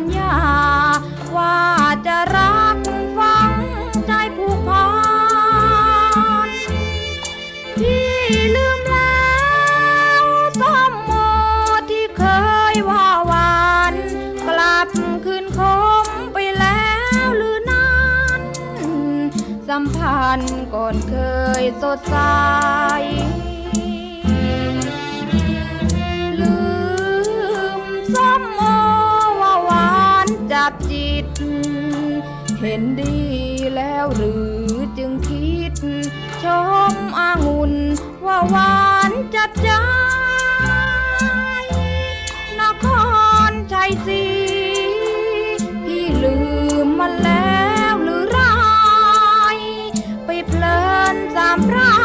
ญญา ว่าจะรักฟังใจผู้พันที่ลืมแล้วสมโมที่เคยว่าวานกลับคืนคมไปแล้วหรือนั้น สัมพันธ์ก่อนเคยสดใส นดีแล้วหรือจึงคิด ชมอางุนว่าหวานจัดจ้านครชัยศรีพี่ลืมมันแล้วหรือไร ไปเพลินสามรา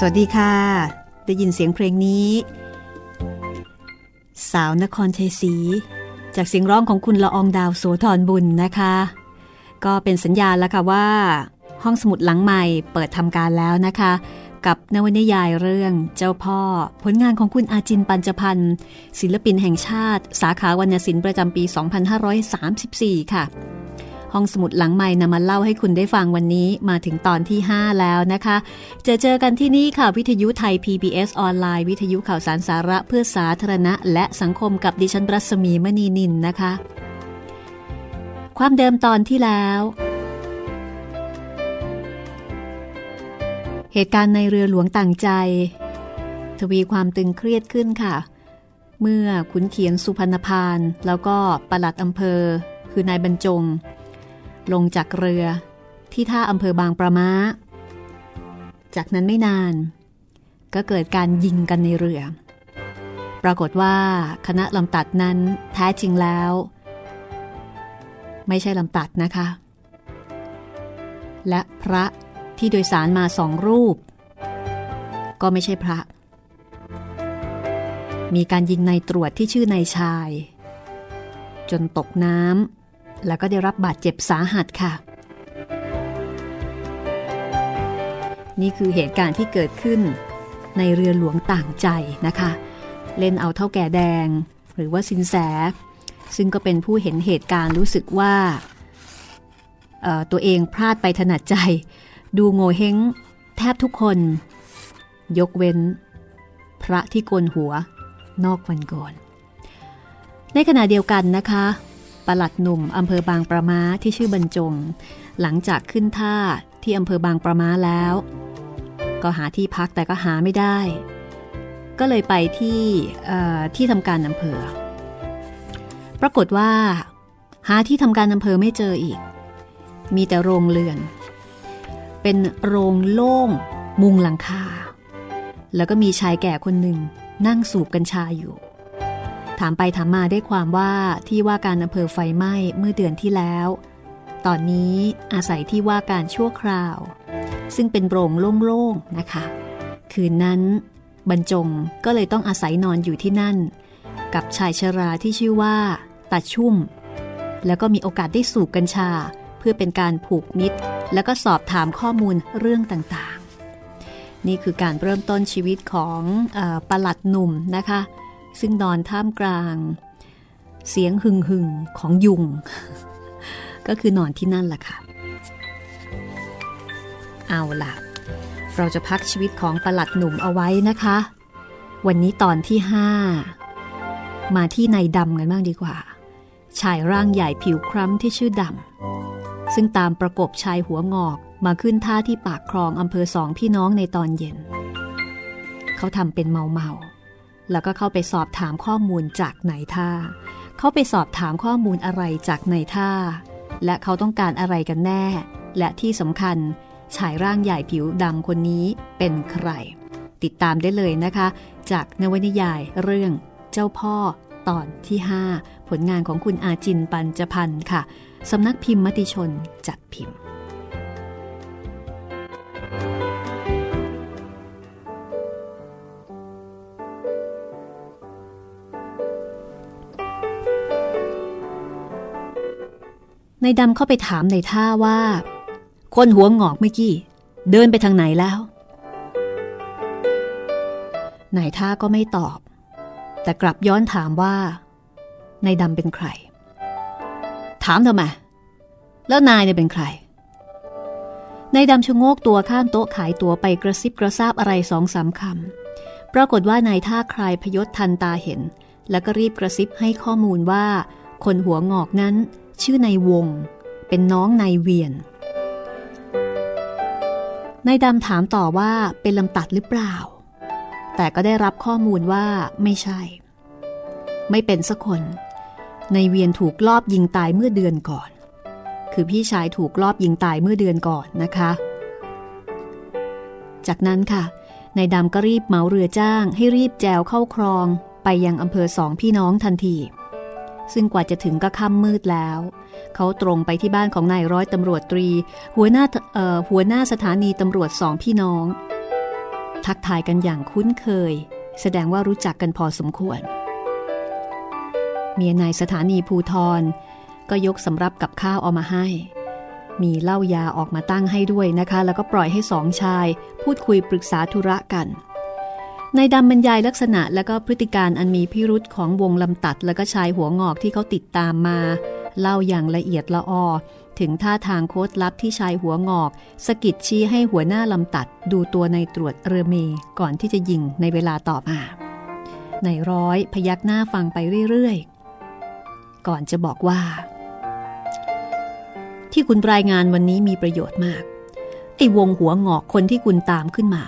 สวัสดีค่ะ ได้ยินเสียงเพลงนี้ สาวนครชัยศรีจากเสียงร้องของคุณละอองดาวโสธรบุญนะคะ ก็เป็นสัญญาณแล้วค่ะว่า ห้องสมุดหลังใหม่เปิดทำการแล้วนะคะ กับนวนิยายเรื่องเจ้าพ่อ ผลงานของคุณอาจินปัญจพันธ์ศิลปินแห่งชาติ สาขาวรรณศิลป์ประจำปี 2534 ค่ะ ห้องสมุดหลังใหม่นำมาเล่าให้คุณได้ฟังวันนี้มาถึงตอนที่ 5 แล้วนะคะจอเจอกันที่นี่ค่ะวิทยุไทย PBS ออนไลน์ วิทยุข่าวสารสาระเพื่อสาธารณะ และสังคมกับดิฉันรัศมีมณีนินนะคะ ความเดิมตอนที่แล้ว เหตุการณ์ในเรือหลวงต่างใจ ทวีความตึงเครียดขึ้นค่ะ เมื่อขุนเขียนสุพรรณพานแล้วก็ปลัดอำเภอคือนายบรรจง ลงจากเรือที่ท่าอำเภอบางประมาจากนั้นไม่นาน ก็เกิดการยิงกันในเรือ ปรากฏว่าคณะลำตัดนั้นแท้จริงแล้ว ไม่ใช่ลำตัดนะคะ และพระที่โดยสารมาสองรูป ก็ไม่ใช่พระ มีการยิงในตรวจที่ชื่อนายชาย จนตกน้ำ แล้วก็ได้รับบาดเจ็บสาหัสค่ะ นี่คือเหตุการณ์ที่เกิดขึ้นในเรือหลวงต่างใจนะคะ เล่นเอาเท่าแก่แดง หรือว่าสินแส ซึ่งก็เป็นผู้เห็นเหตุการณ์รู้สึกว่าตัวเองพลาดไปถนัดใจ ดูโง่เฮงแทบทุกคน ยกเว้น พระที่โกนหัวนอกวันก่อนในขณะเดียวกันนะคะ ปลัดหนุ่มอำเภอบางประมาที่ชื่อบรรจง หลังจากขึ้นท่าที่อำเภอบางประมาแล้ว ก็หาที่พักแต่ก็หาไม่ได้ ก็เลยไปที่ที่ทำการอำเภอ ปรากฏว่า หาที่ทำการอำเภอไม่เจออีก มีแต่โรงเรือน เป็นโรงโล่งมุงหลังคา แล้วก็มีชายแก่คนหนึ่งนั่งสูบกัญชาอยู่ ถามไปถามมาได้ความว่าที่ว่าการอำเภอไฟไหม้เมื่อเดือนที่แล้ว ตอนนี้อาศัยที่ว่าการชั่วคราว ซึ่งเป็นโปร่งโล่งๆนะคะ คืนนั้นบรรจงก็เลยต้องอาศัยนอนอยู่ที่นั่น กับชายชราที่ชื่อว่าตัดชุ่ม แล้วก็มีโอกาสได้สูบกัญชา เพื่อเป็นการผูกมิตร แล้วก็สอบถามข้อมูลเรื่องต่างๆ นี่คือการเริ่มต้นชีวิตของอประหลัดหนุ่มนะคะ ซึ่งนอนท่ามกลาง เสียงหึงหึงของยุง ก็คือนอนที่นั่นแหละค่ะ เอาล่ะ เราจะพักชีวิตของประหลัดหนุ่มเอาไว้นะคะ วันนี้ตอนที่ห้ามาที่ในดำกันบ้างดีกว่า ชายร่างใหญ่ผิวคล้ำที่ชื่อดำ ซึ่งตามประกบชายหัวงอกมาขึ้นท่าที่ปากคลองอำเภอสองพี่น้องในตอนเย็น เขาทำเป็นเมาเมา แล้วก็เข้าไปสอบถามข้อมูลจากไหนท่า เขาไปสอบถามข้อมูลอะไรจากในท่า และเขาต้องการอะไรกันแน่ และที่สำคัญชายร่างใหญ่ผิวดำคนนี้เป็นใคร ติดตามได้เลยนะคะ จากนวนิยายเรื่องเจ้าพ่อตอนที่ 5 ผลงานของคุณอาจินปัญจพันธ์ค่ะสำนักพิมพ์มติชนจัดพิมพ์ ในดำเข้าไปถามในท่าว่า คนหัวงอกเมื่อกี้ เดินไปทางไหนแล้วนายท่าก็ไม่ตอบ แต่กลับย้อนถามว่านายดำเป็นใคร ถามทำไมแล้วนายเนี่ยเป็นใครนายดำชะโงกตัวข้ามโต๊ะขายตัวไปกระซิบกระซาบอะไรสองสามคำ ปรากฏว่านายท่าคลายพยศทันตาเห็น แล้วก็รีบกระซิบให้ข้อมูลว่า คนหัวงอกนั้น ชื่อในวง เป็นน้องนายเวียนนายดำถามต่อว่าเป็นลำตัดหรือเปล่า แต่ก็ได้รับข้อมูลว่าไม่ใช่ ไม่เป็นสักคน ในเวียนถูกลอบยิงตายเมื่อเดือนก่อน คือพี่ชายถูกลอบยิงตายเมื่อเดือนก่อนนะคะ จากนั้นค่ะ นายดำก็รีบเหมาเรือจ้างให้รีบแจวเข้าครองไปยังอำเภอสองพี่น้องทันที ซึ่งกว่าจะถึงก็ค่ำมืดแล้ว เขาตรงไปที่บ้านของนายร้อยตำรวจตรี หัวหน้าหัวหน้าสถานีตำรวจสองพี่น้อง ทักทายกันอย่างคุ้นเคย แสดงว่ารู้จักกันพอสมควร เมียนายสถานีภูทร ก็ยกสำรับกับข้าวเอามาให้ มีเหล้ายาออกมาตั้งให้ด้วยนะคะ แล้วก็ปล่อยให้สองชาย พูดคุยปรึกษาธุระกัน นายดำบรรยายลักษณะและก็พฤติการอันมีพิรุษของวงลำตัด และก็ชายหัวงอกที่เขาติดตามมา เล่าอย่างละเอียดละออถึงท่าทางโค้ดลับที่ชายหัวงอกสกิดชี้ให้หัวหน้าลำตัด ดูตัวในตรวจเรือเมก่อนที่จะยิงในเวลาต่อมาในร้อยพยักหน้าฟังไปเรื่อยๆ ก่อนจะบอกว่า ที่คุณรายงานวันนี้มีประโยชน์มาก ไอ้วงหัวงอกคนที่คุณตามขึ้นมา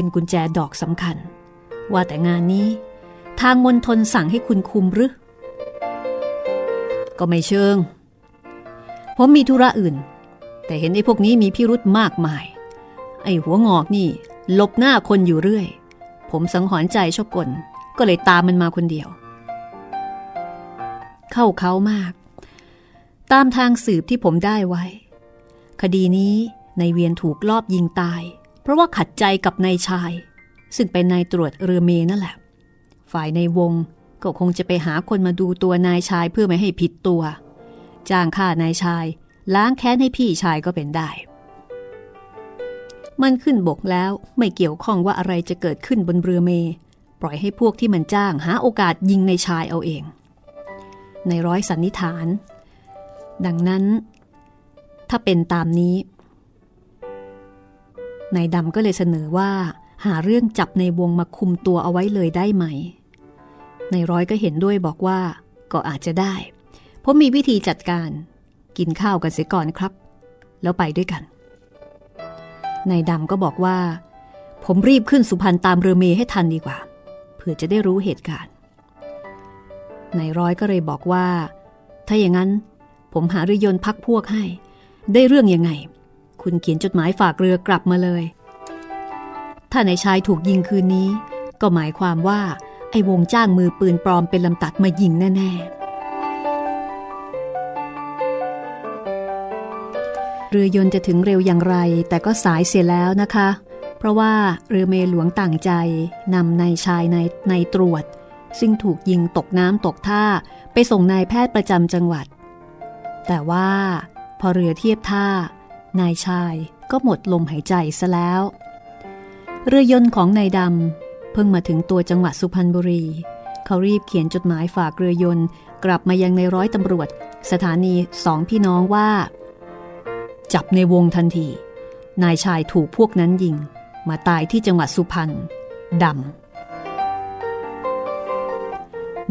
เป็นกุญแจดอกสำคัญ ว่าแต่งานนี้ ทางมณฑลสั่งให้คุณคุมหรือ ก็ไม่เชิง ผมมีธุระอื่น แต่เห็นไอ้พวกนี้มีพิรุธมากมาย ไอ้หัวงอกนี่ลบหน้าคนอยู่เรื่อย ผมสังหรณ์ใจชกลก็เลยตามมันมาคนเดียว เข้าเขามาก ตามทางสืบที่ผมได้ไว้ คดีนี้นายเวียนถูกลอบยิงตาย ราะว่าขัดใจกับนายชาย ซึ่งเป็นนายตรวจเรือเมนั่นแหละ ฝ่ายในวงก็คงจะไปหาคนมาดูตัวนายชายเพื่อไม่ให้ผิดตัว จ้างข้านายชาย ล้างแค้นให้พี่ชายก็เป็นได้ มันขึ้นบกแล้วไม่เกี่ยวข้องว่าอะไรจะเกิดขึ้นบนเรือเม ปล่อยให้พวกที่มันจ้างหาโอกาสยิงในชายเอาเอง ในร้อยสันนิษฐาน ดังนั้น ถ้าเป็นตามนี้ นายดำก็เลยเสนอว่าหาเรื่องจับในวงมาคุมตัวเอาไว้เลยได้ไหม นายร้อยก็เห็นด้วยบอกว่า ก็อาจจะได้เพราะมีวิธีจัดการ กินข้าวกันเสียก่อนครับ แล้วไปด้วยกัน นายดำก็บอกว่า ผมรีบขึ้นสุพรรณตามเรือเมให้ทันดีกว่าเผื่อจะได้รู้เหตุการณ์ นายร้อยก็เลยบอกว่า ถ้าอย่างนั้น ผมหาเรือยนต์พักพวกให้ ได้เรื่องยังไง คุณเขียนจดหมายฝากเรือกลับมาเลย ถ้าในชายถูกยิงคืนนี้ ก็หมายความว่า ไอ้วงจ้างมือปืนปลอมเป็นลำตัดมายิงแน่ๆ เรือยนต์จะถึงเร็วอย่างไร แต่ก็สายเสียแล้วนะคะ เพราะว่าเรือเมหลวงต่างใจนำนายชายในในตรวจ ซึ่งถูกยิงตกน้ำตกท่าไปส่งนายแพทย์ประจำจังหวัด แต่ว่าพอเรือเทียบท่า นายชายก็หมดลมหายใจซะแล้ว เรือยนต์ของนายดำเพิ่งมาถึงตัวจังหวัดสุพรรณบุรี เขารีบเขียนจดหมายฝากเรือยนต์กลับมายังในร้อยตำรวจ สถานีสองพี่น้องว่า จับในวงทันที นายชายถูกพวกนั้นยิง มาตายที่จังหวัดสุพรรณดำ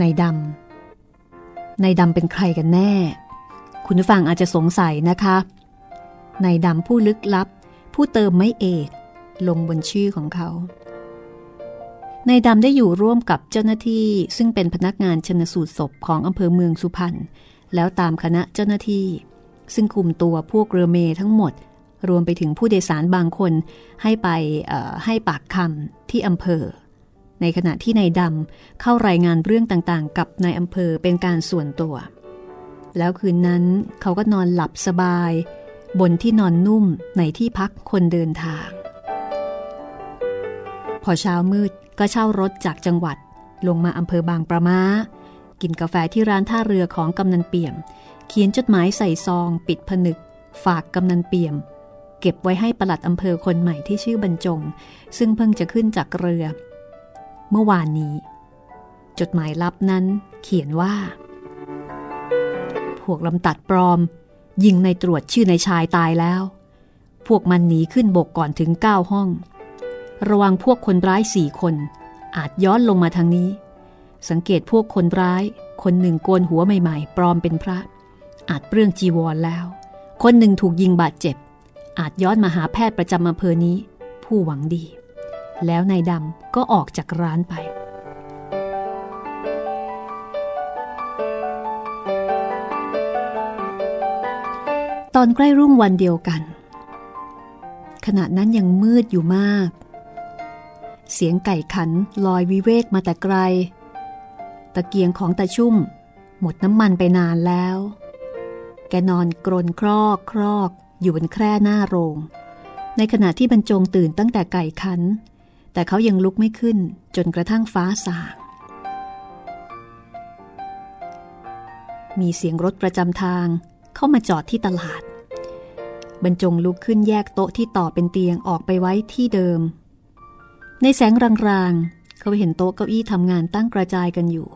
นายดำนายดำเป็นใครกันแน่ คุณผู้ฟังอาจจะสงสัยนะคะ นายดำผู้ลึกลับ ผู้เติมไม่เอก ลงบนชื่อของเขานายดำได้อยู่ร่วมกับเจ้าหน้าที่ซึ่งเป็นพนักงานชนสูตรศพของอำเภอเมืองสุพรรณแล้วตามคณะเจ้าหน้าที่ ซึ่งคุมตัวพวกเรือเมทั้งหมด รวมไปถึงผู้โดยสารบางคนให้ไปให้ปากคำที่อำเภอ ในขณะที่นายดำเข้ารายงานเรื่องต่างๆ กับนายอำเภอเป็นการส่วนตัว แล้วคืนนั้นเขาก็นอนหลับสบาย บนที่นอนนุ่มในที่พักคนเดินทาง พอเช้ามืดก็เช่ารถจากจังหวัดลงมาอำเภอบางประมา กินกาแฟที่ร้านท่าเรือของกำนันเปี่ยม เขียนจดหมายใส่ซอง ปิดผนึก ฝากกำนันเปี่ยม เก็บไว้ให้ประหลัดอำเภอคนใหม่ที่ชื่อบรรจง ซึ่งเพิ่งจะขึ้นจากเรือ เมื่อวานนี้ จดหมายลับนั้นเขียนว่า พวกลำตัดปลอม ยิงในตรวจชื่อในชายตายแล้ว พวกมันหนีขึ้นบกก่อนถึงเก้าห้อง ระวังพวกคนร้ายสี่คน อาจย้อนลงมาทางนี้ สังเกตพวกคนร้าย คนหนึ่งโกนหัวใหม่ๆ ปลอมเป็นพระ อาจเปลื้องจีวรแล้ว คนหนึ่งถูกยิงบาดเจ็บ อาจย้อนมาหาแพทย์ประจำอำเภอนี้ ผู้หวังดี แล้วนายดำก็ออกจากร้านไป ตอนใกล้รุ่งวันเดียวกัน ขณะนั้นยังมืดอยู่มาก เสียงไก่ขันลอยวิเวกมาแต่ไกล ตะเกียงของตาชุ่ม หมดน้ำมันไปนานแล้ว แกนอนกรนครอกครอกอยู่บนแคร่หน้าโรง ในขณะที่บรรจงตื่นตั้งแต่ไก่ขัน แต่เขายังลุกไม่ขึ้นจนกระทั่งฟ้าสางมีเสียงรถประจำทาง เข้ามาจอดที่ตลาด บรรจงลุกขึ้นแยกโต๊ะที่ต่อเป็นเตียงออกไปไว้ที่เดิม ในแสงรางๆ เขาเห็นโต๊ะเก้าอี้ทำงานตั้งกระจายกันอยู่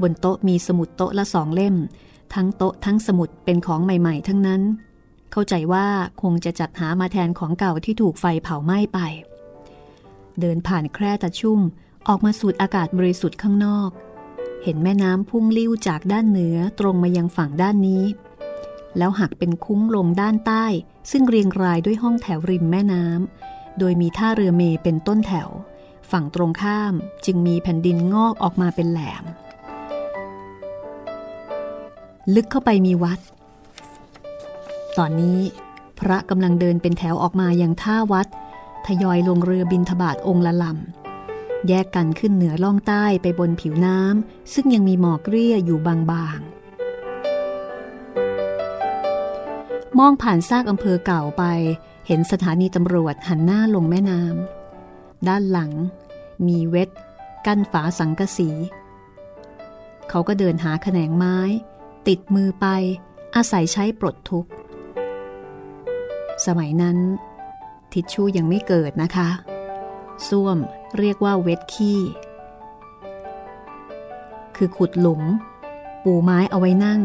บนโต๊ะมีสมุดโต๊ะละสองเล่ม ทั้งโต๊ะทั้งสมุดเป็นของใหม่ ๆ ทั้งนั้น เข้าใจว่าคงจะจัดหามาแทนของเก่าที่ถูกไฟเผาไหม้ไป เดินผ่านแคร่ตะชุ่มออกมาสูดอากาศบริสุทธิ์ข้างนอก เห็นแม่น้ำพุ่งลิ้วจากด้านเหนือตรงมายังฝั่งด้านนี้ แล้วหักเป็นคุ้งลงด้านใต้ ซึ่งเรียงรายด้วยห้องแถวริมแม่น้ำโดยมีท่าเรือเมเป็นต้นแถว ฝั่งตรงข้ามจึงมีแผ่นดินงอกออกมาเป็นแหลม ลึกเข้าไปมีวัด ตอนนี้พระกำลังเดินเป็นแถวออกมาอย่างท่าวัด ทยอยลงเรือบินทบาทองละลำแยกกันขึ้นเหนือล่องใต้ไปบนผิวน้ำซึ่งยังมีหมอกเรียอยู่บางๆ มองผ่านซากอำเภอเก่าไป เห็นสถานีตำรวจหันหน้าลงแม่น้ำด้านหลัง มีเวทกั้นฝาสังกสี เขาก็เดินหาแขนงไม้ ติดมือไป อาศัยใช้ปลดทุกข์ สมัยนั้น ทิชชู่ยังไม่เกิดนะคะส้วมเรียกว่าเวทขี้ คือขุดหลุม ปูไม้เอาไว้นั่ง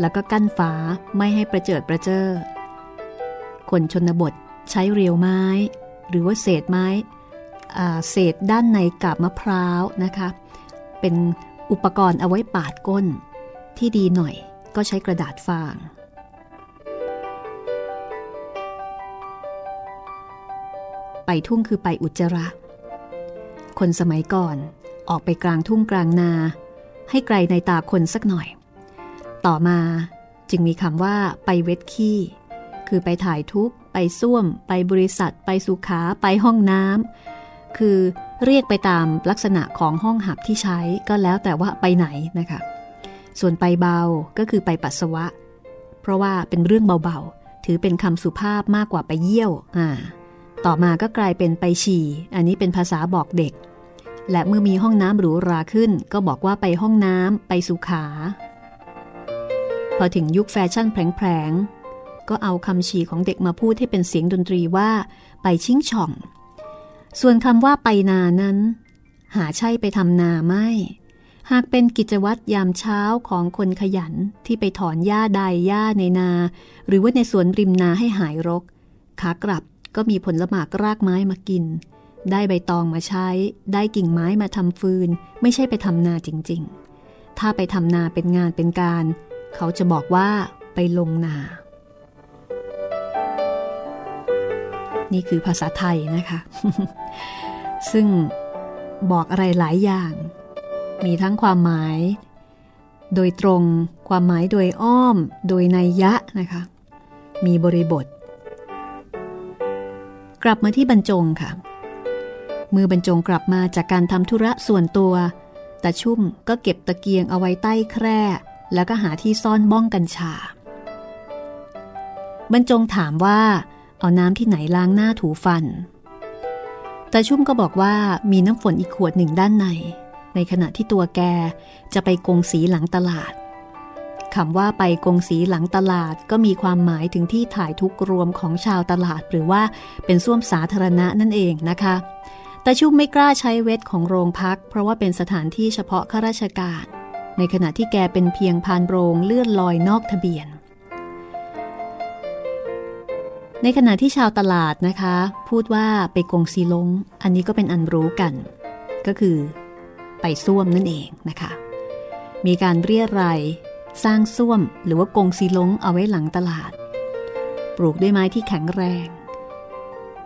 แล้วก็กั้นฝาไม่ให้ประเจิดประเจอ้อคนชนบทใช้เรียวไม้ หรือว่าเศษไม้เศษด้านในกาบมะพร้าวนะคะ เป็นอุปกรณ์เอาไว้ปาดก้น ที่ดีหน่อยก็ใช้กระดาษฟาง ไปทุ่งคือไปอุจจาระ คนสมัยก่อนออกไปกลางทุ่งกลางนา ให้ไกลในตาคนสักหน่อย ต่อมาจึงมีคำว่าไปเวทขี้ คือไปถ่ายทุกไปส้วม ไปบริษัท ไปสุขา ไปห้องน้ำคือเรียกไปตามลักษณะของห้องหับที่ใช้ก็แล้วแต่ว่าไปไหนนะคะ ส่วนไปเบาก็คือไปปัสสาวะ เพราะว่าเป็นเรื่องเบาๆ ถือเป็นคำสุภาพมากกว่าไปเยี่ยว อ่า ต่อมาก็กลายเป็นไปฉี่ อันนี้เป็นภาษาบอกเด็ก และเมื่อมีห้องน้ำหรูหราขึ้น ก็บอกว่าไปห้องน้ำไปสุขา พอถึงยุคแฟชั่นแผลงๆ ก็เอาคำฉี่ของเด็กมาพูดให้เป็นเสียงดนตรีว่า ไปชิงช่อง ส่วนคำว่าไปนานั้น หาใช่ไปทำนาไม่ หากเป็นกิจวัตรยามเช้าของคนขยันที่ไปถอนหญ้าใดหญ้าในนา หรือว่าในสวนริมนาให้หายรก ขากลับก็มีผลละหมากรากไม้มากิน ได้ใบตองมาใช้ ได้กิ่งไม้มาทำฟืน ไม่ใช่ไปทำนาจริง ๆ ถ้าไปทำนาเป็นงานเป็นการ เขาจะบอกว่าไปลงนา นี่คือภาษาไทยนะคะ ซึ่งบอกอะไรหลายอย่าง มีทั้งความหมาย โดยตรง ความหมายโดยอ้อม โดยนัยยะนะคะ มีบริบท กลับมาที่บรรจงค่ะ มือบรรจงกลับมาจากการทำธุระส่วนตัว แต่ชุ่มก็เก็บตะเกียงเอาไว้ใต้แคร่ แล้วก็หาที่ซ่อนบ้องกัญชา บรรจงถามว่าเอาน้ำที่ไหนล้างหน้าถูฟัน แต่ชุ่มก็บอกว่ามีน้ำฝนอีกขวดหนึ่งด้านใน ในขณะที่ตัวแกจะไปกงสีหลังตลาดคำว่าไปกงสีหลังตลาดก็มีความหมายถึงที่ถ่ายทุกรวมของชาวตลาด หรือว่าเป็นส้วมสาธารณะนั่นเองนะคะ แต่ชุ่มไม่กล้าใช้เวทของโรงพัก เพราะว่าเป็นสถานที่เฉพาะข้าราชการ ในขณะที่แกเป็นเพียงพานโรงเลื่อนลอยนอกทะเบียน ในขณะที่ชาวตลาดนะคะ พูดว่าไปกงซีลง อันนี้ก็เป็นอันรู้กัน ก็คือไปส้วมนั่นเองนะคะ มีการเรียรายสร้างส้วมหรือว่ากงซีลงเอาไว้หลังตลาด ปลูกด้วยไม้ที่แข็งแรง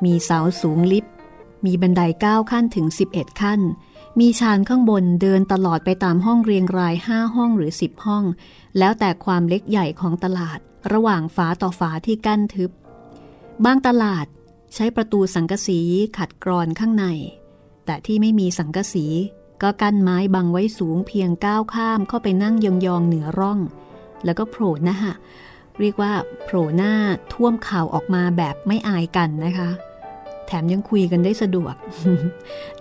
มีเสาสูงลิฟมีบันได9ขั้นถึง 11 ขั้น มีชานข้างบนเดินตลอดไปตามห้องเรียงราย5ห้องหรือ10ห้อง แล้วแต่ความเล็กใหญ่ของตลาด ระหว่างฝาต่อฝาที่กั้นทึบบางตลาดใช้ประตูสังกะสีขัดกรอนข้างใน แต่ที่ไม่มีสังกะสีก็กั้นไม้บังไว้สูงเพียงก้าวข้ามเข้าไปนั่งยองๆเหนือร่อง แล้วก็โผล่หน้าเรียกว่าโผล่หน้าท่วมข่าวออกมาแบบไม่อายกันนะคะ แถมยังคุยกันได้สะดวก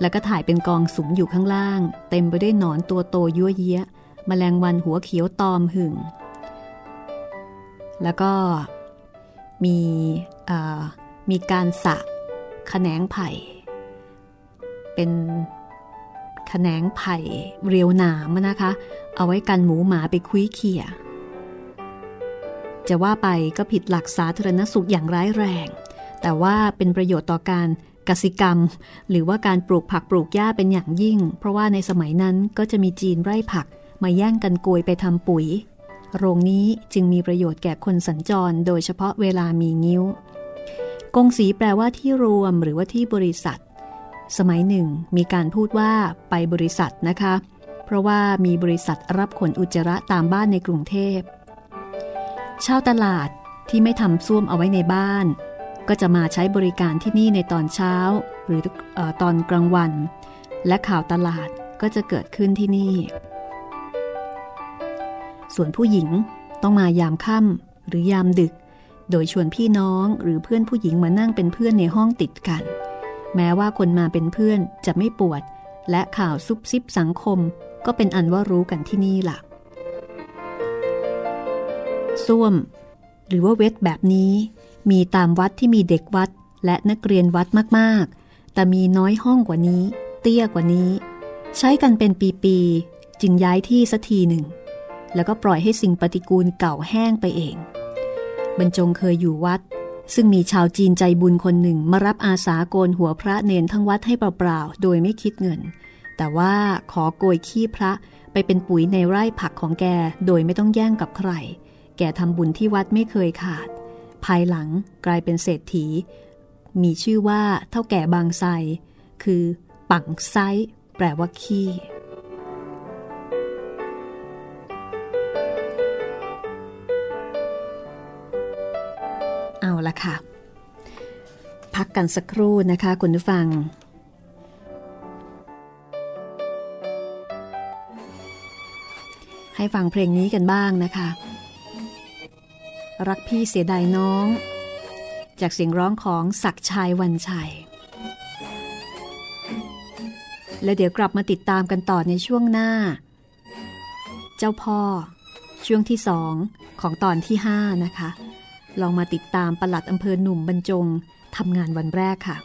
แล้วก็ถ่ายเป็นกองสุมอยู่ข้างล่าง เต็มไปด้วยหนอนตัวโตยั่วเยี้ยมแมลงวันหัวเขียวตอมหึ่ง แล้วก็มีมีการสะแขนงไผ่ เป็นแขนงไผ่เรียวหนามนะคะ เอาไว้กันหมูหมาไปคุยเขี่ย จะว่าไปก็ผิดหลักสาธารณสุขอย่างร้ายแรง แต่ว่าเป็นประโยชน์ต่อการกสิกรรม หรือว่าการปลูกผักปลูกหญ้าเป็นอย่างยิ่ง เพราะว่าในสมัยนั้นก็จะมีจีนไร่ผัก มาแย่งกันโกยไปทำปุ๋ย โรงนี้จึงมีประโยชน์แก่คนสัญจร โดยเฉพาะเวลามีงิ้ว กงสีแปลว่าที่รวมหรือว่าที่บริษัท สมัยหนึ่ง มีการพูดว่าไปบริษัทนะคะ เพราะว่ามีบริษัทรับขนอุจจาระตามบ้านในกรุงเทพชาวตลาดที่ไม่ทำซ่วมเอาไว้ในบ้าน ก็จะมาใช้บริการที่นี่ในตอนเช้า หรืออตอนกลางวัน และข่าวตลาดก็จะเกิดขึ้นที่นี่ ส่วนผู้หญิงต้องมายามค่ำหรือยามดึก โดยชวนพี่น้องหรือเพื่อนผู้หญิงมานั่งเป็นเพื่อนในห้องติดกัน แม้ว่าคนมาเป็นเพื่อนจะไม่ปวด และข่าวซุบซิบสังคม ก็เป็นอันว่ารู้กันที่นี่ล่ะส้วม หรือว่าเวทแบบนี้ มีตามวัดที่มีเด็กวัดและนักเรียนวัดมากๆ แต่มีน้อยห้องกว่านี้ เตี้ยกว่านี้ ใช้กันเป็นปีๆ จึงย้ายที่สักทีหนึ่ง แล้วก็ปล่อยให้สิ่งปฏิกูลเก่าแห้งไปเอง บรรจงเคยอยู่วัด ซึ่งมีชาวจีนใจบุญคนหนึ่งมารับอาสาโกนหัวพระเนนทั้งวัดให้เปล่าๆ โดยไม่คิดเงิน แต่ว่าขอโกยขี้พระไปเป็นปุ๋ยในไร่ผักของแก โดยไม่ต้องแย่งกับใคร แกทำบุญที่วัดไม่เคยขาด ภายหลังกลายเป็นเศรษฐี มีชื่อว่าเท่าแก่บางไทรคือปังไซแปลว่าขี้เอาละค่ะ พักกันสักครู่นะคะคุณผู้ฟัง ให้ฟังเพลงนี้กันบ้างนะคะ รักพี่เสียดายน้อง จากเสียงร้องของศักชายวันชัย และเดี๋ยวกลับมาติดตามกันต่อในช่วงหน้า เจ้าพ่อ ช่วงที่สองของตอนที่ห้านะคะ ลองมาติดตามประหลัดอำเภอหนุ่มบรรจงทำงานวันแรกค่ะ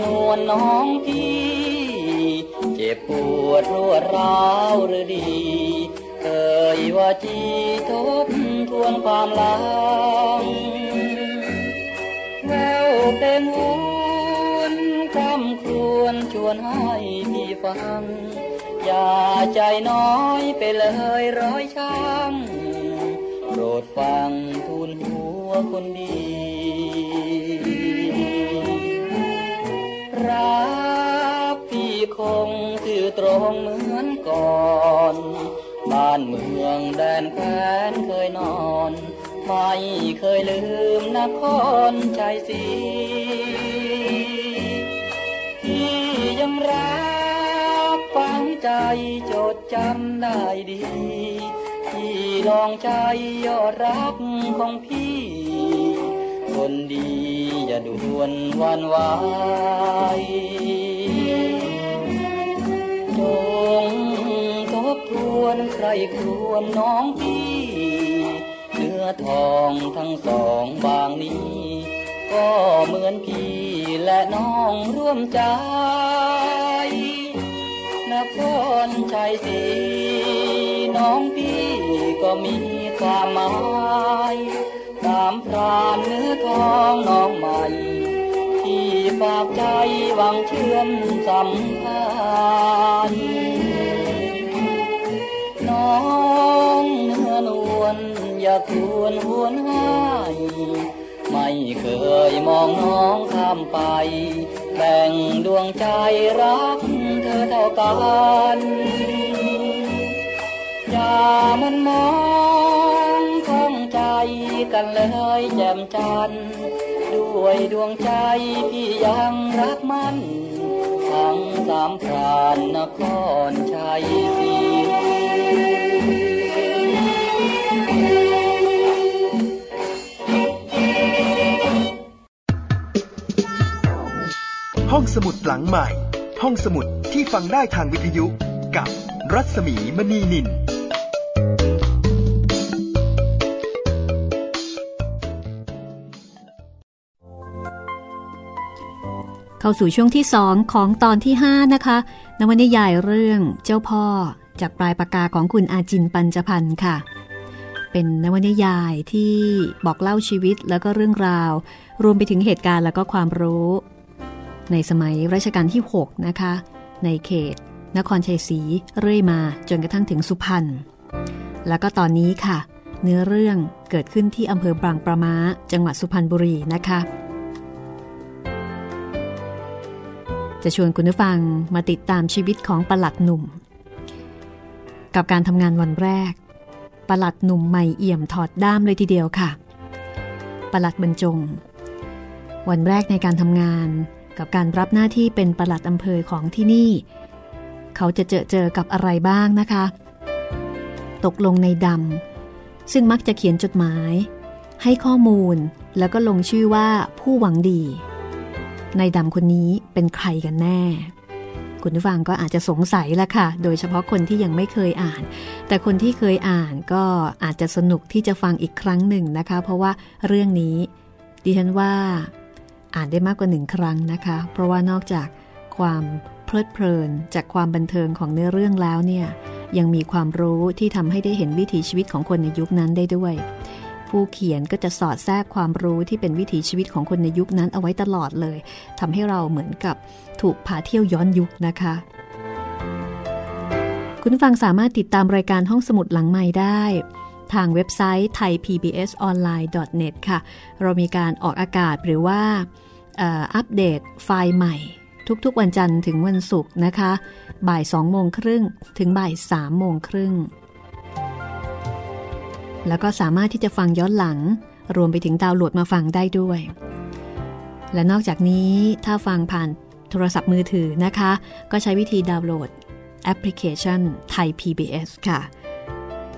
นวลน้องพี่ เจ็บปวดรวดร้าวหรือดีเอ่ยว่าจีทบทวนความหลังแววเพลงวนคำครวญชวนให้พี่ฟัง อย่าใจน้อยไปเลยร้อยช้ำโปรดฟังทูลหัวคนดี ตรงเหมือนก่อนบ้านเมืองแดนแคนเคยนอน ไม่เคยลืมนครชัยศรีที่ยังรักฝังใจจดจำได้ดี ที่ลองใจยอดรักของพี่ คนดีอย่าด่วนวันไหว วนใครครวนน้องพี่เนื้อทองทั้งสองบางนี้ ก็เหมือนพี่และน้องร่วมใจนครชัยศรีน้องพี่ก็มีความหมายสามพรานเนื้อทองน้องใหม่ ที่ฝากใจหวังเชื่อมสัมพันธ์ องเนื้อนวลอย่าควรหวนหายไม่เคยมองน้องข้ามไป แบ่งดวงใจรักเธอเท่ากันอย่ามันมองข้องใจกันเลยแจ่มจันทร์ด้วยดวงใจพี่ยังรักมัน ทั้งสามพรานนครชัยศรี ห้องสมุดหลังใหม่ ห้องสมุดที่ฟังได้ทางวิทยุ กับรัศมีมณีนินเข้าสู่ช่วงที่สองของตอนที่ 5 นะคะนวนิยายเรื่องเจ้าพ่อจากปลายปากกาของคุณอาจินปัญจพันธ์ค่ะ เป็นนวนิยายที่บอกเล่าชีวิตแล้วก็เรื่องราว รวมไปถึงเหตุการณ์แล้วก็ความรู้ ในสมัยรัชกาลที่ 6 นะคะ ในเขต นครชัยศรีเรื่อยมาจนกระทั่งถึงสุพรรณแล้วก็ตอนนี้ค่ะ เนื้อเรื่องเกิดขึ้นที่อำเภอบางประมาจังหวัดสุพรรณบุรีนะคะ จะชวนคุณผู้ฟังมาติดตามชีวิตของประหลัดหนุ่ม กับการทำงานวันแรกประหลัดหนุ่มใหม่เอี่ยมถอดด้ามเลยทีเดียวค่ะประหลัดบรรจง วันแรกในการทำงาน กับการรับหน้าที่เป็นประหลัดอำเภอของที่นี่ เขาจะเจอเจอกับอะไรบ้างนะคะ ตกลงในดำซึ่งมักจะเขียนจดหมาย ให้ข้อมูลแล้วก็ลงชื่อว่าผู้หวังดี ในดำคนนี้เป็นใครกันแน่ คุณผู้ฟังก็อาจจะสงสัยละค่ะ โดยเฉพาะคนที่ยังไม่เคยอ่าน แต่คนที่เคยอ่านก็อาจจะสนุกที่จะฟังอีกครั้งหนึ่งนะคะ เพราะว่าเรื่องนี้ดิฉันว่า อ่านได้มากกว่าหนึ่งครั้งนะคะ เพราะว่านอกจากความเพลิดเพลินจากความบันเทิงของเนื้อเรื่องแล้วเนี่ยยังมีความรู้ที่ทำให้ได้เห็นวิถีชีวิตของคนในยุคนั้นได้ด้วย ผู้เขียนก็จะสอดแทรกความรู้ที่เป็นวิถีชีวิตของคนในยุคนั้นเอาไว้ตลอดเลยทำให้เราเหมือนกับถูกพาเที่ยวย้อนยุคนะคะ คุณฟังสามารถติดตามรายการห้องสมุดหลังใหม่ได้ ทางเว็บไซต์ thaipbsonline.net ค่ะ เรามีการออกอากาศหรือว่าอัปเดตไฟล์ใหม่ ทุกๆวันจันทร์ถึงวันศุกร์นะคะ บ่าย2โมงครึ่งถึงบ่าย3โมงครึ่ง แล้วก็สามารถที่จะฟังย้อนหลัง รวมไปถึงดาวน์โหลดมาฟังได้ด้วย และนอกจากนี้ถ้าฟังผ่านโทรศัพท์มือถือนะคะ ก็ใช้วิธีดาวน์โหลดแอปพลิเคชันไทย PBS ค่ะ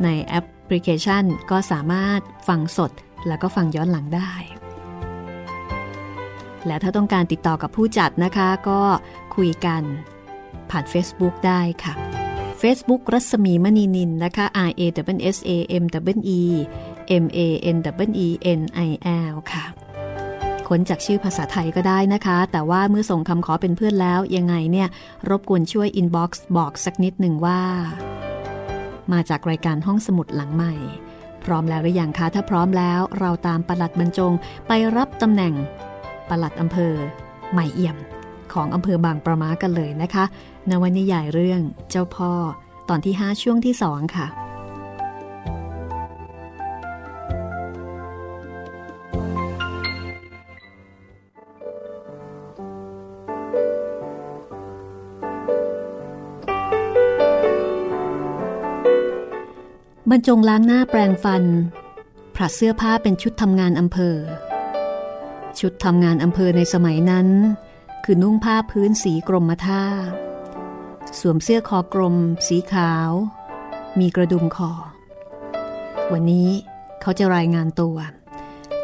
ในแอป พลิเคชันก็สามารถฟังสดแล้วก็ฟังย้อนหลังได้ และถ้าต้องการติดต่อกับผู้จัดนะคะ ก็คุยกันผ่าน Facebook ได้ค่ะ Facebook รัศมีมณีนิลนะคะ R A double S A M double E M A N double E N I L ค่ะค้นจากชื่อภาษาไทยก็ได้นะคะ แต่ว่าเมื่อส่งคำขอเป็นเพื่อนแล้วยังไงเนี่ย รบกวนช่วยอินบ็อกซ์บอกสักนิดหนึ่งว่า มาจากรายการห้องสมุดหลังใหม่ พร้อมแล้วหรือยังคะถ้าพร้อมแล้ว เราตามปลัดบรรจงไปรับตำแหน่งปลัดอำเภอใหม่เอี่ยม ของอำเภอบางประมากันเลยนะคะ นวนิยายเรื่องเจ้าพ่อตอนที่ 5 ช่วงที่ 2 ค่ะ บรรจงล้างหน้าแปรงฟันผลัดเสื้อผ้าเป็นชุดทำงานอำเภอ ชุดทำงานอำเภอในสมัยนั้น คือนุ่งผ้าพื้นสีกรมท่า สวมเสื้อคอกลม สีขาว มีกระดุมคอ วันนี้เขาจะรายงานตัว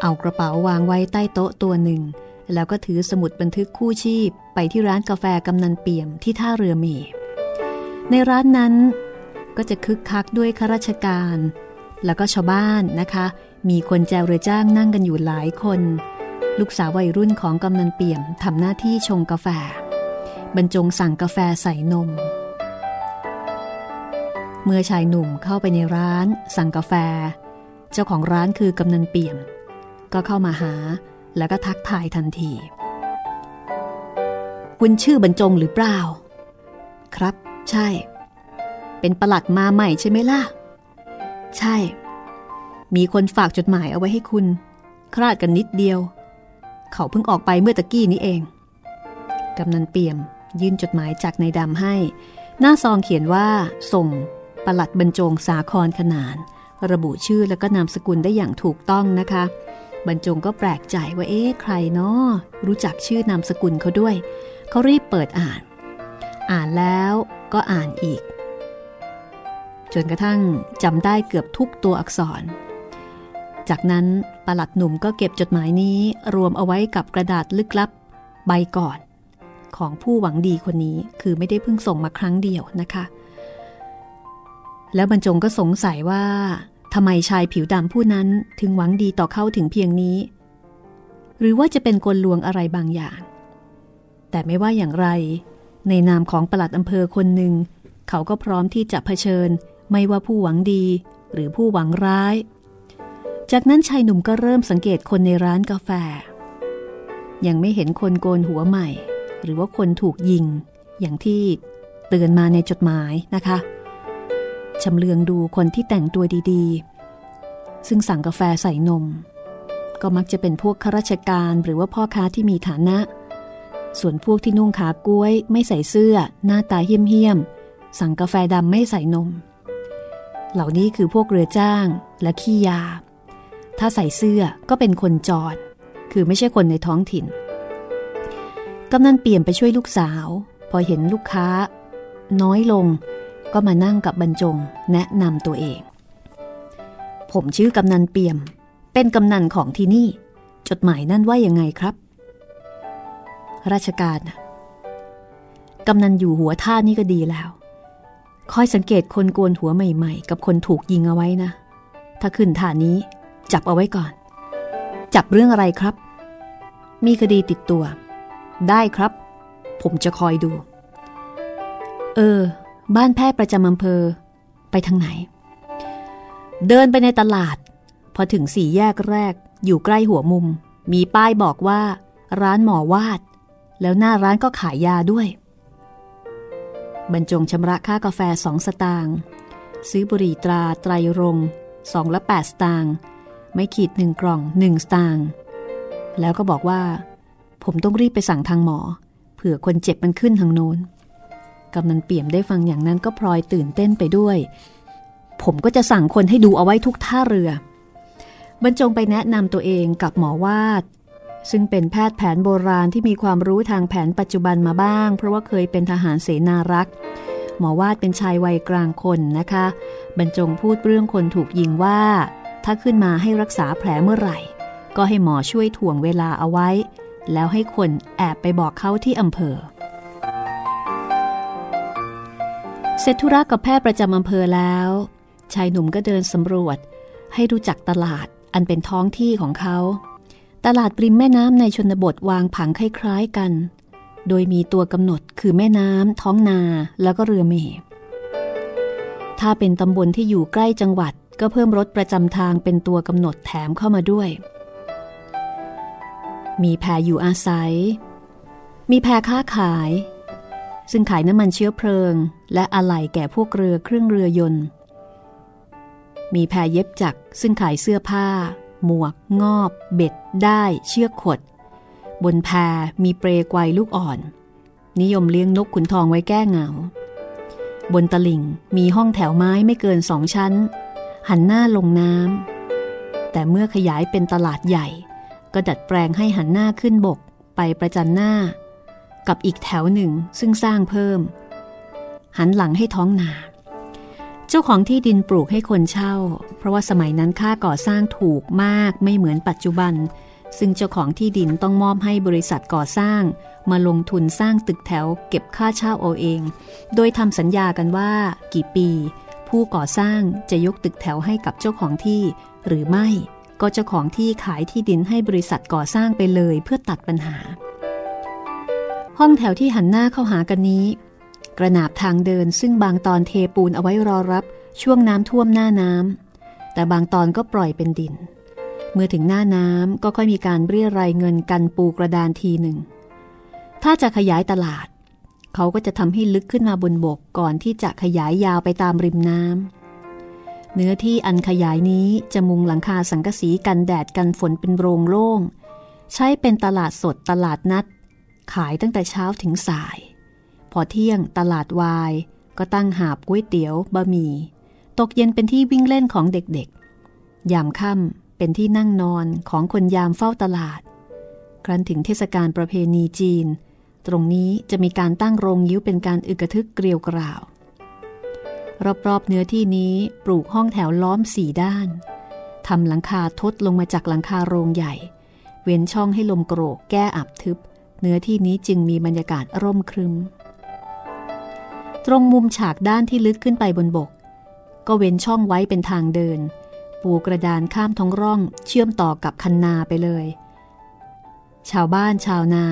เอากระเป๋าวางไว้ใต้โต๊ะตัวหนึ่ง แล้วก็ถือสมุดบันทึกคู่ชีพไปที่ร้านกาแฟกำนันเปี่ยมที่ท่าเรือเมในร้านนั้น ก็จะคึกคักด้วยข้าราชการ แล้วก็ชาวบ้านนะคะ มีคนแจวเรือจ้างนั่งกันอยู่หลายคน ลูกสาววัยรุ่นของกำนันเปี่ยมทำหน้าที่ชงกาแฟ บรรจงสั่งกาแฟใส่นม เมื่อชายหนุ่มเข้าไปในร้าน สั่งกาแฟ เจ้าของร้านคือกำนันเปี่ยม ก็เข้ามาหาแล้วก็ทักทายทันที คุณชื่อบรรจงหรือเปล่า ครับ ใช่ เป็นประหลัดมาใหม่ใช่ไหมล่ะ ใช่ มีคนฝากจดหมายเอาไว้ให้คุณ คลาดกันนิดเดียว เขาเพิ่งออกไปเมื่อตะกี้นี้เอง กำนันเปี่ยม ยื่นจดหมายจากนายดำให้ หน้าซองเขียนว่าส่งประหลัดบรรจงสาครขนาน ระบุชื่อแล้วก็นามสกุลได้อย่างถูกต้องนะคะ บรรจงก็แปลกใจว่าเอ๊ะใครเนาะรู้จักชื่อนามสกุลเขาด้วย เขารีบเปิดอ่าน อ่านแล้วก็อ่านอีก จนกระทั่งจำได้เกือบทุกตัวอักษร จากนั้นปลัดหนุ่มก็เก็บจดหมายนี้รวมเอาไว้กับกระดาษลึกลับใบก่อน ของผู้หวังดีคนนี้คือไม่ได้เพิ่งส่งมาครั้งเดียวนะคะ แล้วบรรจงก็สงสัยว่าทำไมชายผิวดำผู้นั้นถึงหวังดีต่อเขาถึงเพียงนี้ หรือว่าจะเป็นกลลวงอะไรบางอย่าง แต่ไม่ว่าอย่างไร ในนามของปลัดอำเภอคนหนึ่ง เขาก็พร้อมที่จะเผชิญ ไม่ว่าผู้หวังดีหรือผู้หวังร้าย จากนั้นชายหนุ่มก็เริ่มสังเกตคนในร้านกาแฟ ยังไม่เห็นคนโกนหัวใหม่ หรือว่าคนถูกยิง อย่างที่เตือนมาในจดหมายนะคะชำเลืองดูคนที่แต่งตัวดีๆ ซึ่งสั่งกาแฟใส่นม ก็มักจะเป็นพวกข้าราชการหรือว่าพ่อค้าที่มีฐานะ ส่วนพวกที่นุ่งขากล้วย ไม่ใส่เสื้อ หน้าตาเหี้ยมๆสั่งกาแฟดำไม่ใส่นม เหล่านี้คือพวกเรือจ้างและขี้ยา ถ้าใส่เสื้อก็เป็นคนจอด คือไม่ใช่คนในท้องถิ่น กำนันเปลี่ยมไปช่วยลูกสาว พอเห็นลูกค้า น้อยลง ก็มานั่งกับบรรจงแนะนำตัวเอง ผมชื่อกำนันเปี่ยม เป็นกำนันของที่นี่ จดหมายนั่นว่ายังไงครับ ราชการกำนันอยู่หัวท่านี่ก็ดีแล้ว คอยสังเกตคนโกนหัวใหม่ ๆ กับคนถูกยิงเอาไว้นะ ถ้าขึ้นฐานนี้ จับเอาไว้ก่อน จับเรื่องอะไรครับ มีคดีติดตัว ได้ครับผผมจะคอยดู เออ บ้านแพทย์ประจำอำเภอ ไปทางไหน เดินไปในตลาด พอถึงสี่แยกแรก อยู่ใกล้หัวมุม มีป้ายบอกว่า ร้านหมอวาด แล้วหน้าร้านก็ขายยาด้วย บรรจงชำระค่ากาแฟสองสตางค์ซื้อบุหรี่ตราไตรรงสองละแปดสตางค์ไม่ขีดหนึ่งกล่องหนึ่งสตางค์แล้วก็บอกว่า ผมต้องรีบไปสั่งทางหมอ เผื่อคนเจ็บมันขึ้นทางโน้นกำนันเปี่ยมได้ฟังอย่างนั้นก็พลอยตื่นเต้นไปด้วย ผมก็จะสั่งคนให้ดูเอาไว้ทุกท่าเรือ บรรจงไปแนะนำตัวเองกับหมอวาด ซึ่งเป็นแพทย์แผนโบราณที่มีความรู้ทางแผนปัจจุบันมาบ้าง เพราะว่าเคยเป็นทหารเสนารักษ์หมอวาดเป็นชายวัยกลางคนนะคะ บรรจงพูดเรื่องคนถูกยิงว่า ถ้าขึ้นมาให้รักษาแผลเมื่อไหร่ ก็ให้หมอช่วยถ่วงเวลาเอาไว้ แล้วให้คนแอบไปบอกเขาที่อำเภอ เสร็จธุระกับแพทย์ประจำอำเภอแล้ว ชายหนุ่มก็เดินสำรวจ ให้รู้จักตลาดอันเป็นท้องที่ของเขา ตลาดริมแม่น้ำในชนบทวางผังคล้ายๆกัน โดยมีตัวกำหนดคือแม่น้ำท้องนาแล้วก็เรือเมย์ถ้าเป็นตำบลที่อยู่ใกล้จังหวัดก็เพิ่มรถประจำทางเป็นตัวกำหนดแถมเข้ามาด้วย มีแพอยู่อาศัย มีแพค้าขาย ซึ่งขายน้ำมันเชื้อเพลิง และอะไหล่แก่พวกเรือเครื่องเรือยนต์ มีแพเย็บจักซึ่งขายเสื้อผ้า หมวก งอบ เบ็ด ได้ เชือกขด บนแพมีเปรไกวลูกอ่อน นิยมเลี้ยงนกขุนทองไว้แก้เหงา บนตลิ่งมีห้องแถวไม้ไม่เกินสองชั้น หันหน้าลงน้ำแต่เมื่อขยายเป็นตลาดใหญ่ ก็ดัดแปลงให้หันหน้าขึ้นบกไปประจันหน้า กับอีกแถวหนึ่งซึ่งสร้างเพิ่ม หันหลังให้ท้องนา จ้าของที่ดินปลูกให้คนเช่า เพราะว่าสมัยนั้นค่าก่อสร้างถูกมากไม่เหมือนปัจจุบัน ซึ่งเจ้าของที่ดินต้องมอบให้บริษัทก่อสร้าง มาลงทุนสร้างตึกแถวเก็บค่าเช่าเอาเอง โดยทำสัญญากันว่า กี่ปี ผู้ก่อสร้างจะยกตึกแถวให้กับเจ้าของที่ หรือไม่ก็เจ้าของที่ขายที่ดินให้บริษัทก่อสร้างไปเลยเพื่อตัดปัญหา ห้องแถวที่หันหน้าเข้าหากันนี้ กระนาบทางเดินซึ่งบางตอนเทปูนเอาไว้รอรับช่วงน้ำท่วมหน้าน้ำแต่บางตอนก็ปล่อยเป็นดิน เมื่อถึงหน้าน้ำก็ค่อยมีการเรียรายเงินกันปูกระดานทีหนึ่ง ถ้าจะขยายตลาด เขาก็จะทำให้ลึกขึ้นมาบนบกก่อนที่จะขยายยาวไปตามริมน้ำเนื้อที่อันขยายนี้จะมุงหลังคาสังกะสีกันแดดกันฝนเป็นโรงโล่ง ใช้เป็นตลาดสดตลาดนัด ขายตั้งแต่เช้าถึงสาย พอเที่ยงตลาดวาย ก็ตั้งหาบก๋วยเตี๋ยวบะหมี่ ตกเย็นเป็นที่วิ่งเล่นของเด็กๆ ยามค่ำเป็นที่นั่งนอนของคนยามเฝ้าตลาด ครั้นถึงเทศกาลประเพณีจีน ตรงนี้จะมีการตั้งโรงยิ้วเป็นการอึกระทึกเกลียวกราว รอบๆเนื้อที่นี้ปลูกห้องแถวล้อมสี่ด้านทำหลังคาทดลงมาจากหลังคาโรงใหญ่ เว้นช่องให้ลมโกรกแก้อับทึบ เนื้อที่นี้จึงมีบรรยากาศร่มครึม ตรงมุมฉากด้านที่ลึกขึ้นไปบนบก ก็เว้นช่องไว้เป็นทางเดิน ปูกระดานข้ามท้องร่องเชื่อมต่อกับคันนาไปเลย ชาวบ้านชาวนา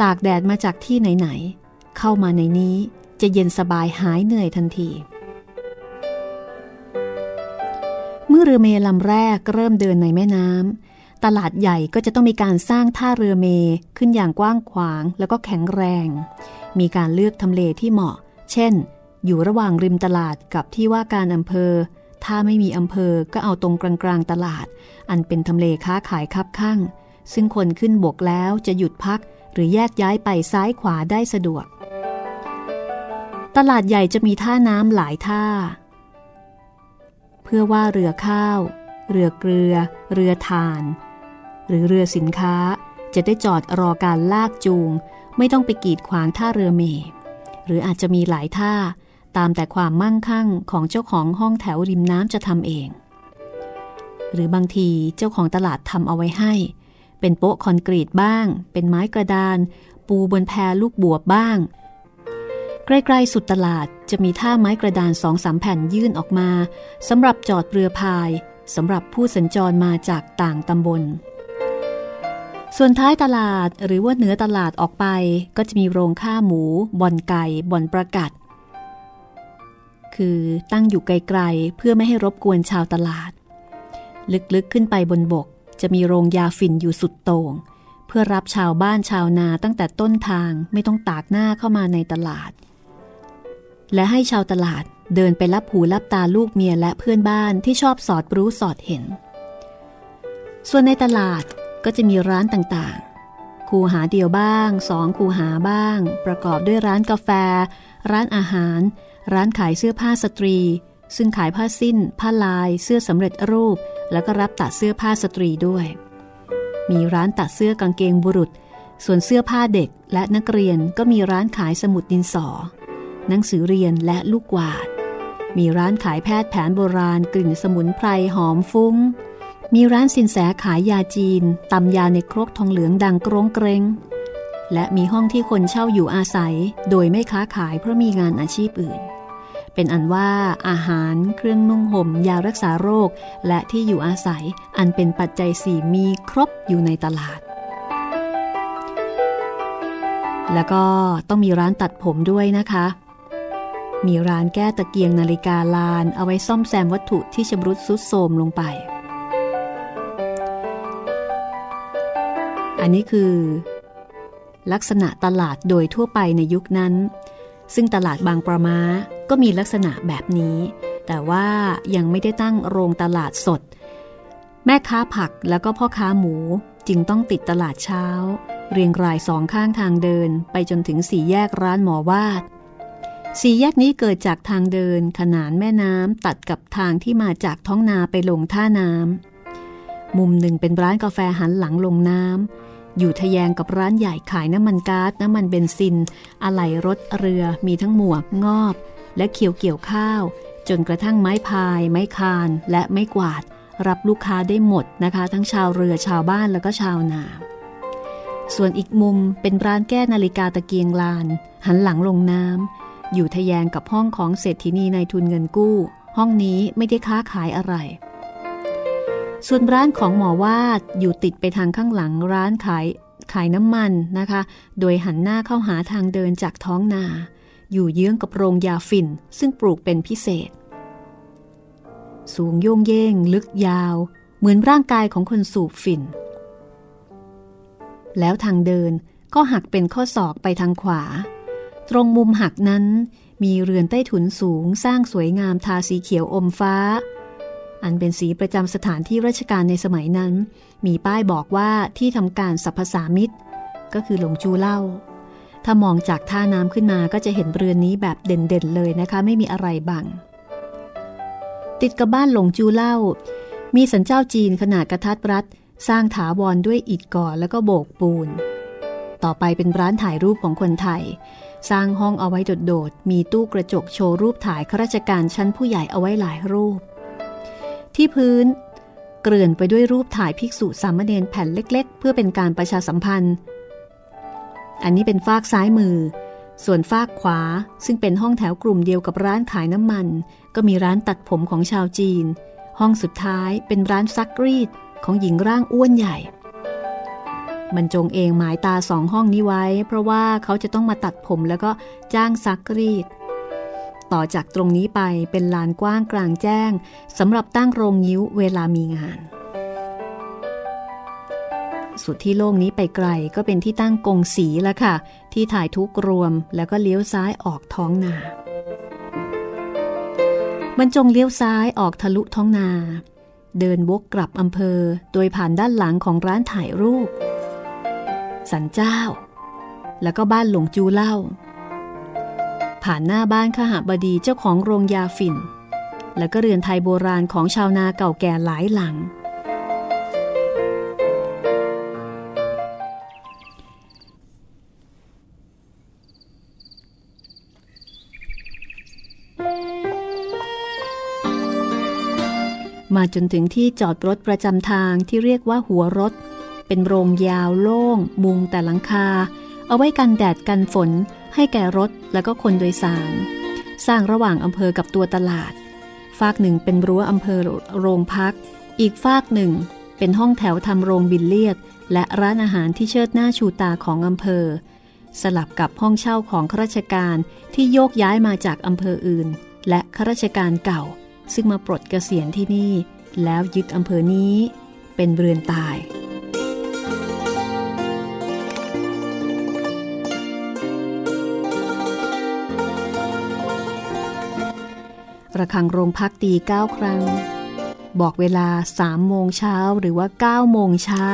ตากแดดมาจากที่ไหนๆเข้ามาในนี้จะเย็นสบายหายเหนื่อยทันทีเมื่อเรือเมลำแรกเริ่มเดินในแม่น้ำตลาดใหญ่ก็จะต้องมีการสร้างท่าเรือเมขึ้นอย่างกว้างขวางแล้วก็แข็งแรง มีการเลือกทำเลที่เหมาะ เช่น อยู่ระหว่างริมตลาดกับที่ว่าการอำเภอ ถ้าไม่มีอำเภอก็เอาตรงกลางๆตลาด อันเป็นทำเลค้าขายคับข้าง ซึ่งคนขึ้นบกแล้วจะหยุดพักหรือแยกย้ายไปซ้ายขวาได้สะดวก ตลาดใหญ่จะมีท่าน้ำหลายท่า เพื่อว่าเรือข้าว เรือเกลือ เรือถ่าน หรือเรือสินค้าจะได้จอดรอการลากจูง ไม่ต้องไปกีดขวางท่าเรือเมย หรืออาจจะมีหลายท่าตามแต่ความมั่งคั่งของเจ้าของห้องแถวริมน้ำจะทำเอง หรือบางทีเจ้าของตลาดทำเอาไว้ให้ เป็นโป๊ะคอนกรีตบ้าง เป็นไม้กระดาน ปูบนแพลูกบวบบ้าง ใกล้ๆสุดตลาดจะมีท่าไม้กระดานสองสามแผ่นยื่นออกมาสำหรับจอดเรือพายสำหรับผู้สัญจรมาจากต่างตำบล ส่วนท้ายตลาดหรือว่าเหนือตลาดออกไป ก็จะมีโรงฆ่าหมู บ่อนไก่ บ่อนประกัด คือตั้งอยู่ไกลๆ เพื่อไม่ให้รบกวนชาวตลาด ลึกๆขึ้นไปบนบก จะมีโรงยาฝิ่นอยู่สุดโต่ง เพื่อรับชาวบ้านชาวนาตั้งแต่ต้นทางไม่ต้องตากหน้าเข้ามาในตลาด และให้ชาวตลาดเดินไปรับหูรับตาลูกเมียและเพื่อนบ้านที่ชอบสอดรู้สอดเห็น ส่วนในตลาด ก็จะมีร้านต่างๆ คูหาเดียวบ้างสองคูหาบ้าง ประกอบด้วยร้านกาแฟ ร้านอาหาร ร้านขายเสื้อผ้าสตรี ซึ่งขายผ้าสิ้น ผ้าลาย เสื้อสำเร็จรูป แล้วก็รับตัดเสื้อผ้าสตรีด้วย มีร้านตัดเสื้อกางเกงบุรุษ ส่วนเสื้อผ้าเด็กและนักเรียนก็มีร้านขายสมุดดินสอ หนังสือเรียนและลูกกวาด มีร้านขายแพทย์แผนโบราณกลิ่นสมุนไพรหอมฟุ้ง มีร้านสินแสขายยาจีนตำยาในครกทองเหลืองดังกรงเกรงและมีห้องที่คนเช่าอยู่อาศัย โดยไม่ค้าขายเพราะมีงานอาชีพอื่น เป็นอันว่าอาหารเครื่องนุ่งห่ม ยารักษาโรค และที่อยู่อาศัยอันเป็นปัจจัยสี่มีครบอยู่ในตลาด แล้วก็ต้องมีร้านตัดผมด้วยนะคะ มีร้านแก้ตะเกียงนาฬิกาลาน เอาไว้ซ่อมแซมวัตถุที่ชำรุดซุดโทรมลงไป อันนี้คือ ลักษณะตลาดโดยทั่วไปในยุคนั้น ซึ่งตลาดบางประมาก็มีลักษณะแบบนี้ แต่ว่ายังไม่ได้ตั้งโรงตลาดสด แม่ค้าผักแล้วก็พ่อค้าหมูจึงต้องติดตลาดเช้า เรียงรายสองข้างทางเดินไปจนถึงสี่แยกร้านหมอวาดสี่แยกนี้เกิดจากทางเดินขนานแม่น้ำตัดกับทางที่มาจากท้องนาไปลงท่าน้ำมุมหนึ่งเป็นร้านกาแฟหันหลังลงน้ำ อยู่ทะแยงกับร้านใหญ่ขายน้ำมันกา๊าซน้ำมันเบนซิน อะไหล่รถเรือมีทั้งหมวกงอบ และเขียวเกี่ยวข้าว จนกระทั่งไม้พาย ไม้คานและไม้กวาด รับลูกค้าได้หมดนะคะ ทั้งชาวเรือชาวบ้านแล้วก็ชาวนาส่วนอีกมุมเป็นร้านแก้นาฬิกาตะเกียงลาน หันหลังลงน้ำอยู่ทะแยงกับห้องของเศรษฐินีในทุนเงินกู้ ห้องนี้ไม่ได้ค้าขายอะไร ส่วนร้านของหมอวาดอยู่ติดไปทางข้างหลังร้านขายขายน้ำมันนะคะ โดยหันหน้าเข้าหาทางเดินจากท้องนา อยู่เยื้องกับโรงยาฝิ่น ซึ่งปลูกเป็นพิเศษ สูงโยงเย่ง ลึกยาว เหมือนร่างกายของคนสูบฝิ่น แล้วทางเดินก็หักเป็นข้อศอกไปทางขวา ตรงมุมหักนั้นมีเรือนใต้ถุนสูงสร้างสวยงามทาสีเขียวอมฟ้า อันเป็นสีประจำสถานที่ราชการในสมัยนั้น มีป้ายบอกว่าที่ทำการสรรพสามิตร ก็คือหลงจูเล่า ถ้ามองจากท่าน้ำขึ้นมาก็จะเห็นเรือนนี้แบบเด่นๆเลยนะคะ ไม่มีอะไรบัง ติดกับบ้านหลงจูเล่า มีสันเจ้าจีนขนาดกระทัดรัดสร้างถาวรด้วยอิฐก่อแล้วก็โบกปูน ต่อไปเป็นร้านถ่ายรูปของคนไทย สร้างห้องเอาไว้โดดๆ มีตู้กระจกโชว์รูปถ่ายข้าราชการชั้นผู้ใหญ่เอาไว้หลายรูป ที่พื้น เกลื่อนไปด้วยรูปถ่ายภิกษุสามเณรแผ่นเล็ก ๆ เพื่อเป็นการประชาสัมพันธ์ อันนี้เป็นฟากซ้ายมือ ส่วนฟากขวาซึ่งเป็นห้องแถวกลุ่มเดียวกับร้านขายน้ำมัน ก็มีร้านตัดผมของชาวจีน ห้องสุดท้ายเป็นร้านซักรีดของหญิงร่างอ้วนใหญ่บรรจงเองหมายตาสองห้องนี้ไว้ เพราะว่าเขาจะต้องมาตัดผมแล้วก็จ้างซักรีด ต่อจากตรงนี้ไปเป็นลานกว้างกลางแจ้งสำหรับตั้งโรงยิ้วเวลามีงาน สุดที่โล่งนี้ไปไกลก็เป็นที่ตั้งกงสีแล้วค่ะ ที่ถ่ายทุกรวมแล้วก็เลี้ยวซ้ายออกท้องนาบรรจงเลี้ยวซ้ายออกทะลุท้องนา เดินวกกลับอำเภอโดยผ่านด้านหลังของร้านถ่ายรูป สันเจ้า แล้วก็บ้านหลวงจูเล่า ผ่านหน้าบ้านขหบดีเจ้าของโรงยาฝิ่น แล้วก็เรือนไทยโบราณของชาวนาเก่าแก่หลายหลัง มาจนถึงที่จอดรถประจำทางที่เรียกว่าหัวรถ เป็นโรงยาวโล่ง มุงแต่หลังคา เอาไว้กันแดดกันฝน ให้แก่รถและก็คนโดยสาร สร้างระหว่างอำเภอกับตัวตลาด ฝากหนึ่งเป็นรั้วอำเภอโรงพัก อีกฝากหนึ่งเป็นห้องแถวทำโรงบินเลียด และร้านอาหารที่เชิดหน้าชูตาของอำเภอ สลับกับห้องเช่าของข้าราชการที่โยกย้ายมาจากอำเภออื่น และข้าราชการเก่า ซึ่งมาปลดเกษียณที่นี่ แล้วยึดอำเภอนี้ เป็นเรือนตาย ระฆังโรงพักตีเก้าครั้ง บอกเวลาสามโมงเช้าหรือว่าเก้าโมงเช้า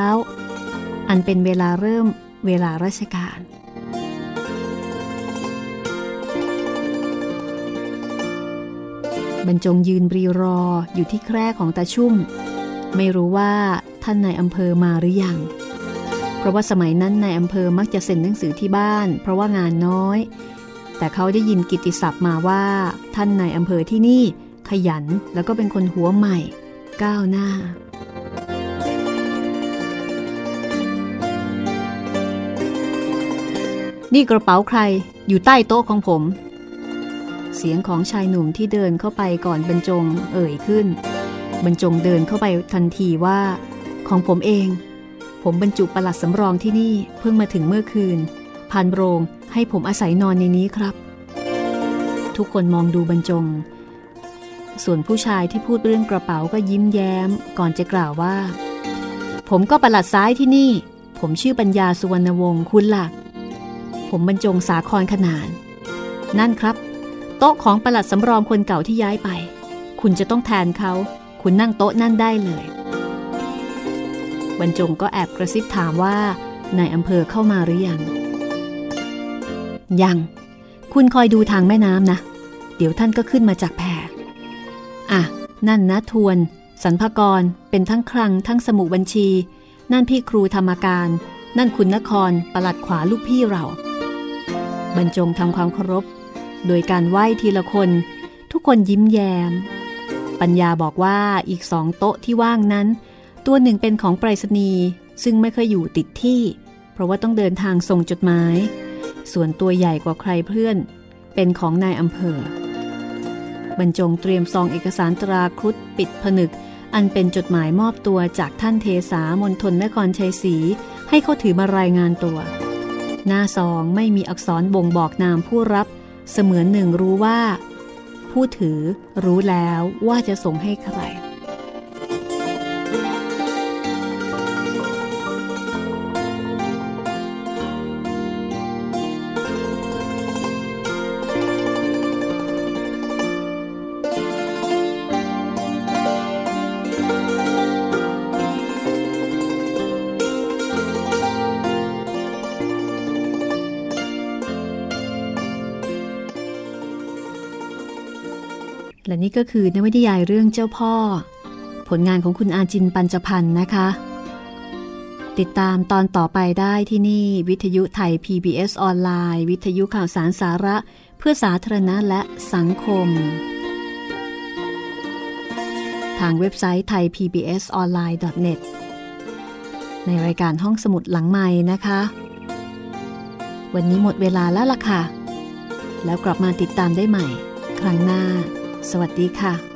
อันเป็นเวลาเริ่มเวลาราชการบรรจงยืนรีรออยู่ที่แคร่ของตาชุ่ม ไม่รู้ว่าท่านนายอำเภอมาหรือยัง เพราะว่าสมัยนั้นนายอำเภอมักจะเซ็นหนังสือที่บ้าน เพราะว่างานน้อย แต่เขาได้ยินกิติศัพท์มาว่า ท่านในอำเภอที่นี่ขยันแล้วก็เป็นคนหัวใหม่ ก้าวหน้า นี่กระเป๋าใครอยู่ใต้โต๊ะของผม เสียงของชายหนุ่มที่เดินเข้าไปก่อนบรรจงเอ่ยขึ้น บรรจงเดินเข้าไปทันทีว่า ของผมเอง ผมบรรจุประหลัดสำรองที่นี่เพิ่งมาถึงเมื่อคืน พันโรงให้ผมอาศัยนอนในนี้ครับ ทุกคนมองดูบรรจง ส่วนผู้ชายที่พูดเรื่องกระเป๋าก็ยิ้มแย้ม ก่อนจะกล่าวว่า ผมก็ประหลัดซ้ายที่นี่ ผมชื่อปัญญาสุวรรณวงศ์คุณละ่ะผมบรรจงสาครขนาน นั่นครับ โต๊ะของประหลัดสำรองคนเก่าที่ย้ายไป คุณจะต้องแทนเขา คุณนั่งโต๊ะนั่นได้เลยบรรจงก็แอบกระซิบถามว่า นายอำเภอเข้ามาหรือยัง ยัง คุณคอยดูทางแม่น้ำนะ เดี๋ยวท่านก็ขึ้นมาจากแพอะ นั่นนะทวน สรรพกร เป็นทั้งคลังทั้งสมุบัญชี นั่นพี่ครูธรรมการ นั่นคุณนครประหลัดขวาลูกพี่เรา บรรจงทำความเคารพ โดยการไหว้ทีละคน ทุกคนยิ้มแย้ม ปัญญาบอกว่าอีกสองโต๊ะที่ว่างนั้น ตัวหนึ่งเป็นของไปรษณีย์ซึ่งไม่เคยอยู่ติดที่ เพราะว่าต้องเดินทางส่งจดหมาย ส่วนตัวใหญ่กว่าใครเพื่อน เป็นของนายอำเภอ บรรจงเตรียมซองเอกสารตราครุฑปิดผนึก อันเป็นจดหมายมอบตัวจากท่านเทสามณฑลนครชัยศรีให้เขาถือมารายงานตัว หน้าซองไม่มีอักษรบ่งบอกนามผู้รับ เสมือนหนึ่งรู้ว่า ผู้ถือรู้แล้วว่าจะส่งให้ใคร นี่ก็คือนวนิยายเรื่องเจ้าพ่อ ผลงานของคุณอาจินปัญจพันธ์นะคะ ติดตามตอนต่อไปได้ที่นี่วิทยุไทย PBS ออนไลน์ วิทยุข่าวสารสาระ เพื่อสาธารณะและสังคม ทางเว็บไซต์ไทย PBS ออนไลน์ .net ในรายการห้องสมุดหลังใหม่นะคะ วันนี้หมดเวลาแล้วล่ะค่ะ แล้วกลับมาติดตามได้ใหม่ ครั้งหน้า สวัสดีค่ะ